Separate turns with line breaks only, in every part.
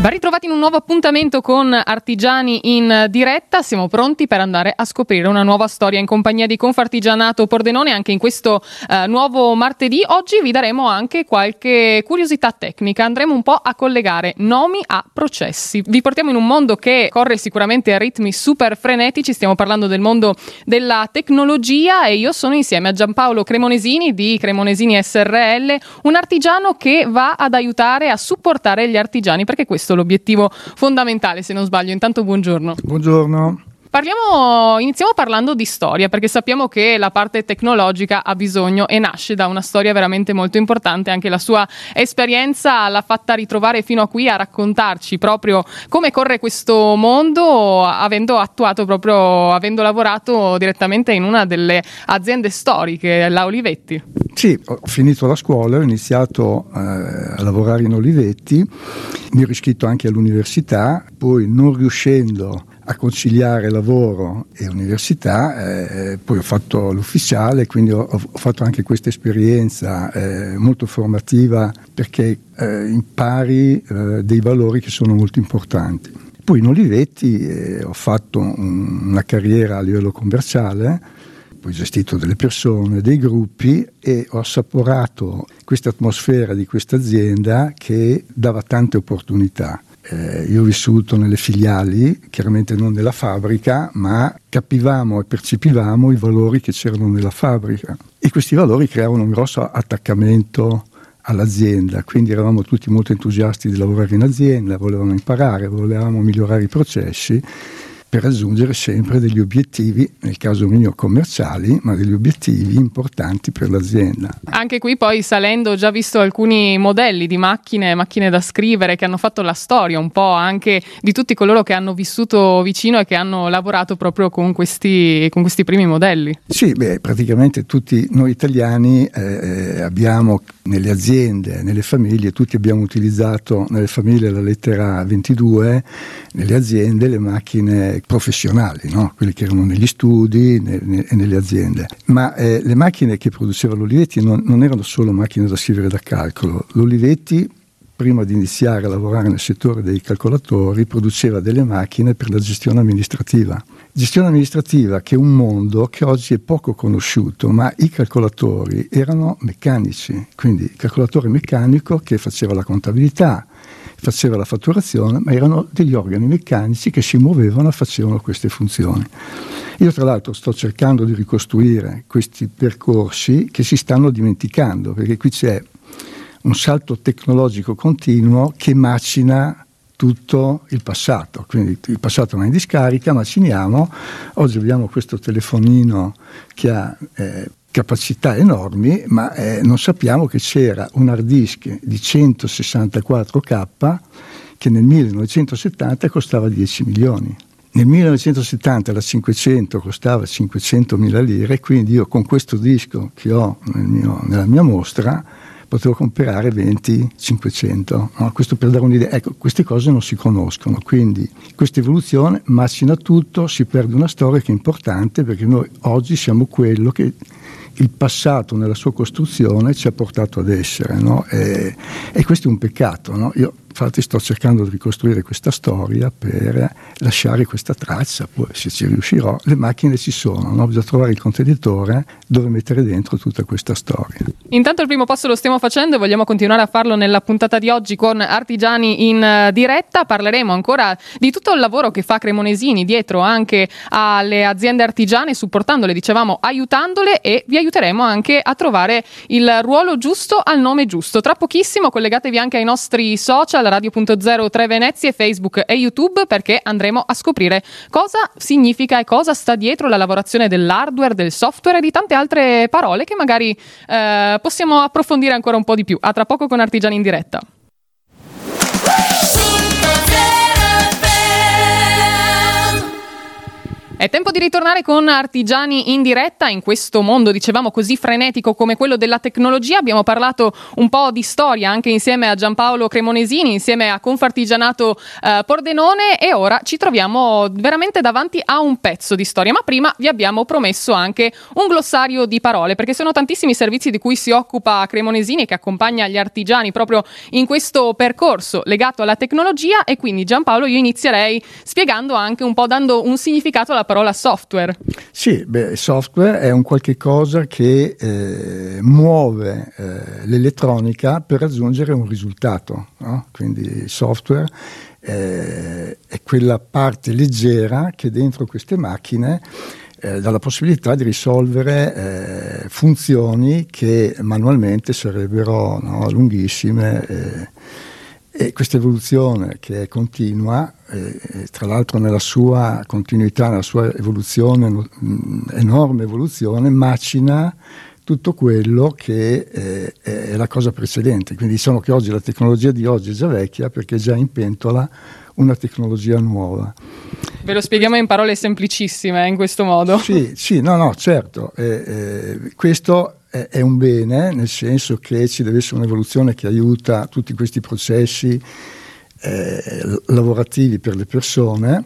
Ben ritrovati in un nuovo appuntamento con Artigiani in diretta, siamo pronti per andare a scoprire una nuova storia in compagnia di Confartigianato Pordenone anche in questo eh, nuovo martedì. Oggi vi daremo anche qualche curiosità tecnica, andremo un po' a collegare nomi a processi. Vi portiamo in un mondo che corre sicuramente a ritmi super frenetici, stiamo parlando del mondo della tecnologia e io sono insieme a Giampaolo Cremonesini di Cremonesini SRL, un artigiano che va ad aiutare a supportare gli artigiani perché questo questo l'obiettivo fondamentale, se non sbaglio. Intanto buongiorno.
Buongiorno.
Parliamo, iniziamo parlando di storia, perché sappiamo che la parte tecnologica ha bisogno e nasce da una storia veramente molto importante. Anche la sua esperienza l'ha fatta ritrovare fino a qui a raccontarci proprio come corre questo mondo, avendo attuato proprio, avendo lavorato direttamente in una delle aziende storiche, la Olivetti.
Sì, ho finito la scuola, ho iniziato eh, a lavorare in Olivetti, mi ero iscritto anche all'università, poi non riuscendo a conciliare lavoro e università, eh, poi ho fatto l'ufficiale, quindi ho, ho fatto anche questa esperienza eh, molto formativa perché eh, impari eh, dei valori che sono molto importanti. Poi in Olivetti eh, ho fatto un, una carriera a livello commerciale, poi gestito delle persone, dei gruppi e ho assaporato questa atmosfera di questa azienda che dava tante opportunità eh, io ho vissuto nelle filiali, chiaramente non nella fabbrica, ma capivamo e percepivamo i valori che c'erano nella fabbrica. E questi valori creavano un grosso attaccamento all'azienda, quindi eravamo tutti molto entusiasti di lavorare in azienda, volevamo imparare, volevamo migliorare i processi per raggiungere sempre degli obiettivi, nel caso mio commerciali, ma degli obiettivi importanti per l'azienda.
Anche qui poi salendo ho già visto alcuni modelli di macchine, macchine da scrivere che hanno fatto la storia un po' anche di tutti coloro che hanno vissuto vicino e che hanno lavorato proprio con questi, con questi primi modelli.
Sì, beh, praticamente tutti noi italiani eh, eh abbiamo nelle aziende, nelle famiglie, tutti abbiamo utilizzato nelle famiglie la lettera 22, nelle aziende le macchine professionali, no? quelle che erano negli studi e ne, nelle aziende. Ma eh, le macchine che produceva l'Olivetti non, non erano solo macchine da scrivere da calcolo. L'Olivetti prima di iniziare a lavorare nel settore dei calcolatori, produceva delle macchine per la gestione amministrativa. Gestione amministrativa che è un mondo che oggi è poco conosciuto, ma i calcolatori erano meccanici, quindi il calcolatore meccanico che faceva la contabilità, faceva la fatturazione, ma erano degli organi meccanici che si muovevano e facevano queste funzioni. Io tra l'altro sto cercando di ricostruire questi percorsi che si stanno dimenticando, perché qui c'è un salto tecnologico continuo che macina tutto il passato, quindi il passato va in discarica, maciniamo, oggi abbiamo questo telefonino che ha eh, capacità enormi, ma eh, non sappiamo che c'era un hard disk di 164K che nel 1970 costava 10 milioni. Nel 1970 la 500 costava 500 mila lire, quindi io con questo disco che ho nel mio, nella mia mostra potevo comprare 20, 500. No? Questo per dare un'idea. Ecco, queste cose non si conoscono, quindi questa evoluzione macina tutto, si perde una storia che è importante perché noi oggi siamo quello che il passato nella sua costruzione ci ha portato ad essere. No? E, e, questo è un peccato. No? Io Infatti sto cercando di ricostruire questa storia per lasciare questa traccia, poi se ci riuscirò, le macchine ci sono, no? bisogna trovare il contenitore dove mettere dentro tutta questa storia.
Intanto il primo passo lo stiamo facendo e vogliamo continuare a farlo nella puntata di oggi con Artigiani in eh, diretta, parleremo ancora di tutto il lavoro che fa Cremonesini dietro anche alle aziende artigiane, supportandole, dicevamo, aiutandole e vi aiuteremo anche a trovare il ruolo giusto al nome giusto. Tra pochissimo collegatevi anche ai nostri social Radio.03 Venezia, Facebook e YouTube perché andremo a scoprire cosa significa e cosa sta dietro la lavorazione dell'hardware, del software e di tante altre parole che magari eh, possiamo approfondire ancora un po' di più. A tra poco con Artigiani in diretta. È tempo di ritornare con Artigiani in diretta. In questo mondo, dicevamo, così frenetico come quello della tecnologia, abbiamo parlato un po' di storia anche insieme a Giampaolo Cremonesini, insieme a Confartigianato eh, Pordenone e ora ci troviamo veramente davanti a un pezzo di storia. Ma prima vi abbiamo promesso anche un glossario di parole, perché sono tantissimi servizi di cui si occupa Cremonesini che accompagna gli artigiani proprio in questo percorso legato alla tecnologia e quindi Giampaolo io inizierei spiegando anche un po' dando un significato alla parola software.
Sì, beh, software è un qualche cosa che eh, muove eh, l'elettronica per raggiungere un risultato. No? Quindi software eh, è quella parte leggera che dentro queste macchine eh, dà la possibilità di risolvere eh, funzioni che manualmente sarebbero no, lunghissime eh, e questa evoluzione che è continua, eh, tra l'altro nella sua continuità, nella sua evoluzione, mh, enorme evoluzione, macina tutto quello che eh, è la cosa precedente. Quindi diciamo che oggi la tecnologia di oggi è già vecchia perché è già in pentola una tecnologia nuova.
Ve lo spieghiamo in parole semplicissime in questo modo.
Sì, sì no, no, certo. Eh, eh, questo è, è, un bene, nel senso che ci deve essere un'evoluzione che aiuta tutti questi processi eh, lavorativi per le persone,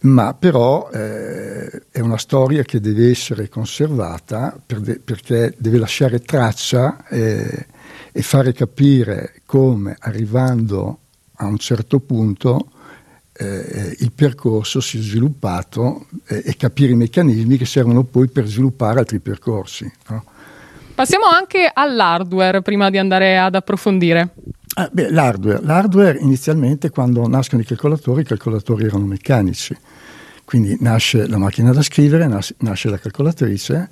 ma però eh, è una storia che deve essere conservata per de- perché deve lasciare traccia eh, e fare capire come arrivando a un certo punto eh, il percorso si è sviluppato eh, e capire i meccanismi che servono poi per sviluppare altri percorsi. No?
Passiamo anche all'hardware prima di andare ad approfondire.
Ah, beh, l'hardware. l'hardware inizialmente quando nascono i calcolatori, i calcolatori erano meccanici, quindi nasce la macchina da scrivere, nasce, nasce la calcolatrice,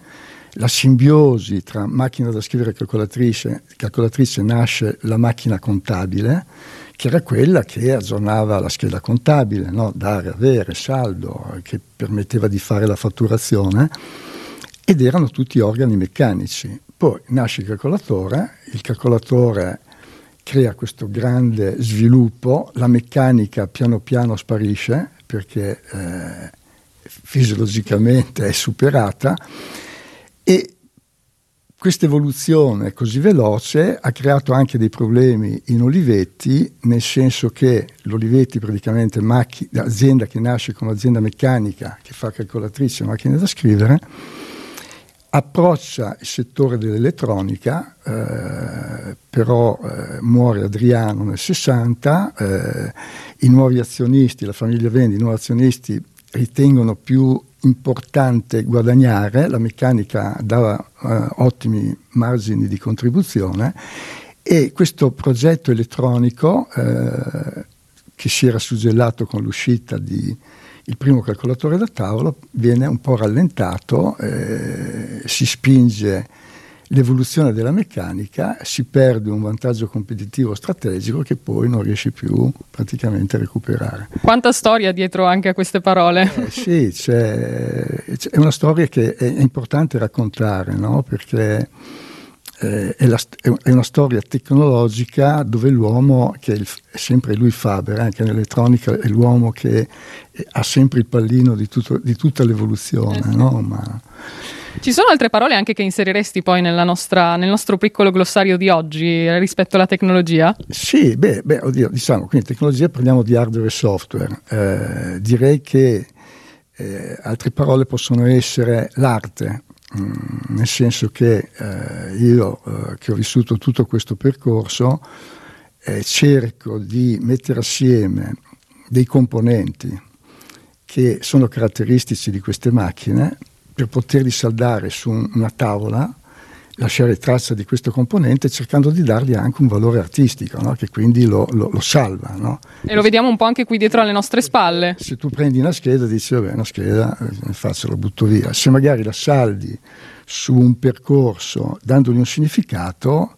la simbiosi tra macchina da scrivere e calcolatrice, calcolatrice nasce la macchina contabile, che era quella che aggiornava la scheda contabile, no? dare, avere, saldo, che permetteva di fare la fatturazione, ed erano tutti organi meccanici. Poi nasce il calcolatore, il calcolatore crea questo grande sviluppo, la meccanica piano piano sparisce perché eh, fisiologicamente è superata e questa evoluzione così veloce ha creato anche dei problemi in Olivetti, nel senso che l'Olivetti praticamente macchi- azienda che nasce come azienda meccanica, che fa calcolatrice e macchine da scrivere, approccia il settore dell'elettronica, eh, però eh, muore Adriano nel 60, eh, i nuovi azionisti, la famiglia Vendi, i nuovi azionisti ritengono più importante guadagnare, la meccanica dava eh, ottimi margini di contribuzione e questo progetto elettronico eh, che si era suggellato con l'uscita di il primo calcolatore da tavolo viene un po' rallentato, eh, si spinge l'evoluzione della meccanica, si perde un vantaggio competitivo strategico che poi non riesce più praticamente a recuperare.
Quanta storia dietro anche a queste parole?
Eh, sì, c'è, c'è, è una storia che è, importante raccontare, no? perché eh, è, la, è, una storia tecnologica dove l'uomo, che è, il, è sempre lui Faber, eh, anche nell'elettronica è l'uomo che ha sempre il pallino di, tutto, di tutta l'evoluzione. Eh sì. no? Ma,
ci sono altre parole anche che inseriresti poi nostra, nel nostro piccolo glossario di oggi rispetto alla tecnologia?
Sì, beh, beh oddio, diciamo, quindi tecnologia parliamo di hardware e software. Eh, direi che eh, altre parole possono essere l'arte, mm, nel senso che eh, io eh, che ho vissuto tutto questo percorso eh, cerco di mettere assieme dei componenti che sono caratteristici di queste macchine per poterli saldare su una tavola, lasciare traccia di questo componente cercando di dargli anche un valore artistico, no? che quindi lo, lo, lo salva. No?
E lo vediamo un po' anche qui dietro alle nostre spalle.
Se tu prendi una scheda e dici, vabbè, una scheda, eh, faccio, la butto via. Se magari la saldi su un percorso dandogli un significato,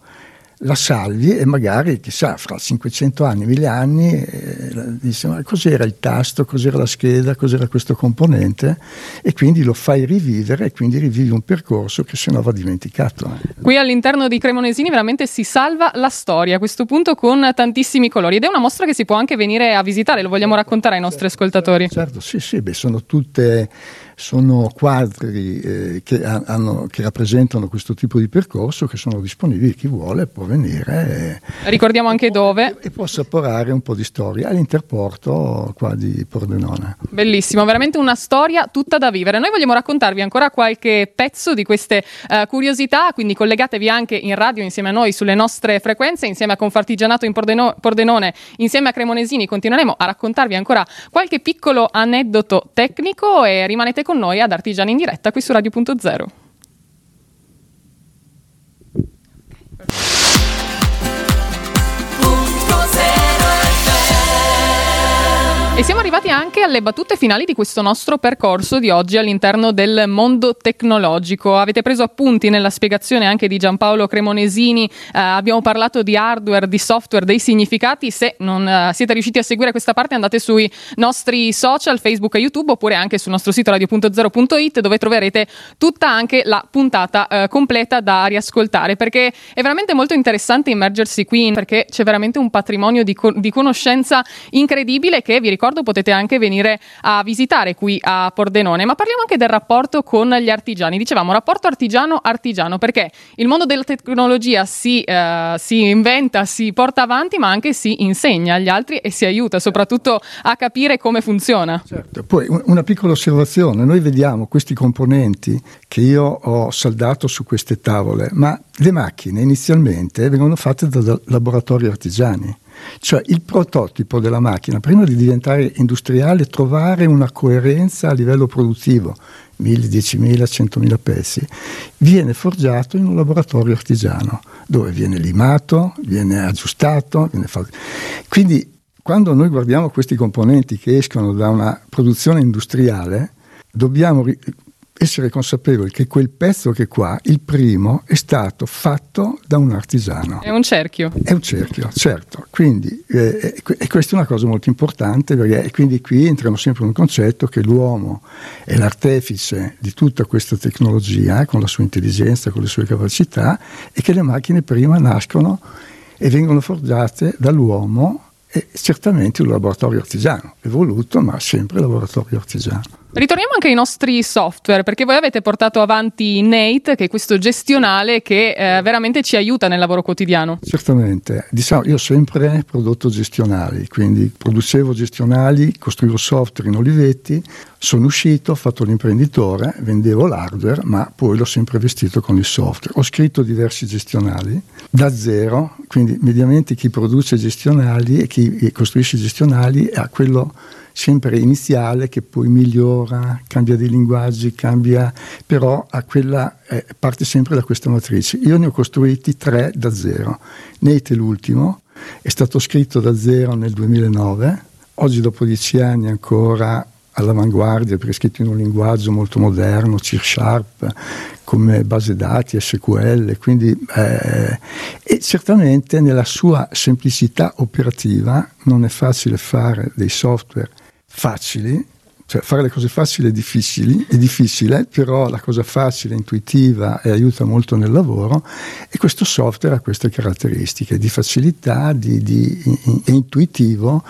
la salvi e magari, chissà, fra 500 anni, 1000 anni, eh, dici, ma cos'era il tasto, cos'era la scheda, cos'era questo componente e quindi lo fai rivivere e quindi rivivi un percorso che sennò va dimenticato.
Qui all'interno di Cremonesini veramente si salva la storia, a questo punto con tantissimi colori ed è una mostra che si può anche venire a visitare, lo vogliamo raccontare ai nostri
certo,
ascoltatori.
Certo, sì, sì, beh, sono tutte sono quadri eh, che, hanno, che, rappresentano questo tipo di percorso che sono disponibili, chi vuole può venire.
E, Ricordiamo anche dove.
E, e può assaporare un po' di storia all'interporto qua di Pordenone.
Bellissimo, veramente una storia tutta da vivere. Noi vogliamo raccontarvi ancora qualche pezzo di queste uh, curiosità, quindi collegatevi anche in radio insieme a noi sulle nostre frequenze, insieme a Confartigianato in Pordeno- Pordenone, insieme a Cremonesini, continueremo a raccontarvi ancora qualche piccolo aneddoto tecnico e rimanete con noi ad Artigiani in diretta qui su Radio.0. E siamo arrivati anche alle battute finali di questo nostro percorso di oggi all'interno del mondo tecnologico. Avete preso appunti nella spiegazione anche di Giampaolo Cremonesini, eh, abbiamo parlato di hardware, di software, dei significati. Se non eh, siete riusciti a seguire questa parte andate sui nostri social, Facebook e YouTube oppure anche sul nostro sito radio.0.it dove troverete tutta anche la puntata eh, completa da riascoltare perché è veramente molto interessante immergersi qui perché c'è veramente un patrimonio di, co- di conoscenza incredibile che vi ricordo ricordo potete anche venire a visitare qui a Pordenone. Ma parliamo anche del rapporto con gli artigiani. Dicevamo rapporto artigiano-artigiano perché il mondo della tecnologia si, eh, si inventa, si porta avanti, ma anche si insegna agli altri e si aiuta soprattutto a capire come funziona.
Certo. Poi una piccola osservazione, noi vediamo questi componenti che io ho saldato su queste tavole, ma le macchine inizialmente vengono fatte da laboratori artigiani. Cioè il prototipo della macchina, prima di diventare industriale, trovare una coerenza a livello produttivo, 1000, 10.000, 100.000 pezzi, viene forgiato in un laboratorio artigiano, dove viene limato, viene aggiustato, viene fatto. Quindi quando noi guardiamo questi componenti che escono da una produzione industriale, dobbiamo essere consapevoli che quel pezzo che qua, il primo, è stato fatto da un artigiano.
È un cerchio.
È un cerchio, certo. Quindi, eh, e questa è una cosa molto importante perché quindi qui entriamo sempre in un concetto che l'uomo è l'artefice di tutta questa tecnologia con la sua intelligenza, con le sue capacità e che le macchine prima nascono e vengono forgiate dall'uomo e certamente un laboratorio artigiano, evoluto ma sempre laboratorio artigiano.
Ritorniamo anche ai nostri software, perché voi avete portato avanti Nate, che è questo gestionale che eh, veramente ci aiuta nel lavoro quotidiano.
Certamente, diciamo, io ho sempre prodotto gestionali, quindi producevo gestionali, costruivo software in Olivetti, sono uscito, ho fatto l'imprenditore, vendevo l'hardware, ma poi l'ho sempre vestito con il software. Ho scritto diversi gestionali da zero, quindi mediamente chi produce gestionali e chi costruisce gestionali ha quello sempre iniziale che poi migliora, cambia dei linguaggi, cambia, però quella, eh, parte sempre da questa matrice. Io ne ho costruiti tre da zero. Nate l'ultimo, è stato scritto da zero nel 2009, oggi dopo dieci anni ancora all'avanguardia perché è scritto in un linguaggio molto moderno, C Sharp, come base dati, SQL, quindi eh, e certamente nella sua semplicità operativa non è facile fare dei software facili, cioè fare le cose facili è, difficili, è difficile, però la cosa facile, intuitiva e aiuta molto nel lavoro e questo software ha queste caratteristiche di facilità, di, di, è intuitivo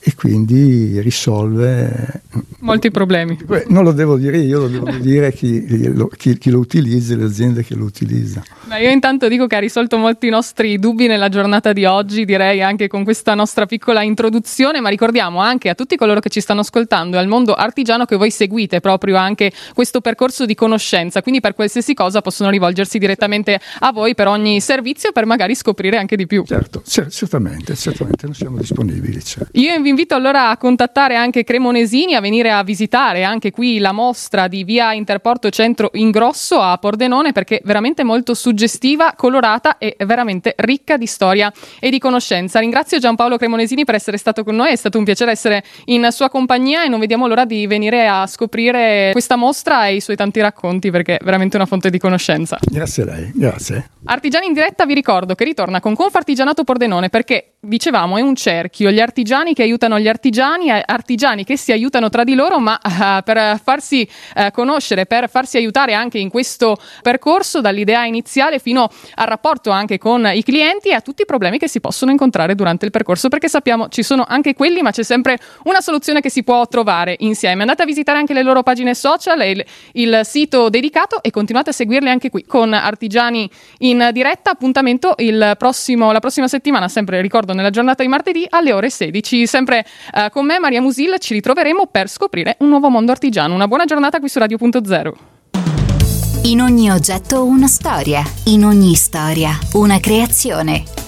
e quindi risolve
molti problemi.
Non lo devo dire io, lo devo dire chi lo, chi, chi lo utilizza e le aziende che lo utilizzano.
Beh, io intanto dico che ha risolto molti nostri dubbi nella giornata di oggi, direi anche con questa nostra piccola introduzione, ma ricordiamo anche a tutti coloro che ci stanno ascoltando e al mondo artigiano che voi seguite proprio anche questo percorso di conoscenza, quindi per qualsiasi cosa possono rivolgersi direttamente a voi per ogni servizio per magari scoprire anche di più.
Certo, certamente, certamente, noi siamo disponibili.
Certo. Io invito vi invito allora a contattare anche Cremonesini, a venire a visitare anche qui la mostra di via Interporto Centro Ingrosso a Pordenone perché è veramente molto suggestiva, colorata e veramente ricca di storia e di conoscenza. Ringrazio Giampaolo Cremonesini per essere stato con noi, è stato un piacere essere in sua compagnia e non vediamo l'ora di venire a scoprire questa mostra e i suoi tanti racconti perché è veramente una fonte di conoscenza.
Grazie a lei, grazie.
Artigiani in diretta vi ricordo che ritorna con Confartigianato Pordenone perché dicevamo è un cerchio, gli artigiani che aiutano gli artigiani, eh, artigiani che si aiutano tra di loro, ma uh, per farsi uh, conoscere, per farsi aiutare anche in questo percorso dall'idea iniziale fino al rapporto anche con i clienti e a tutti i problemi che si possono incontrare durante il percorso, perché sappiamo ci sono anche quelli, ma c'è sempre una soluzione che si può trovare insieme. Andate a visitare anche le loro pagine social il, il sito dedicato e continuate a seguirli anche qui con artigiani in in diretta. Appuntamento prossimo, la prossima settimana, sempre ricordo nella giornata di martedì alle ore 16. Sempre eh, con me, Maria Musil, ci ritroveremo per scoprire un nuovo mondo artigiano. Una buona giornata qui su Radio.0.
In ogni oggetto una storia, in ogni storia una creazione.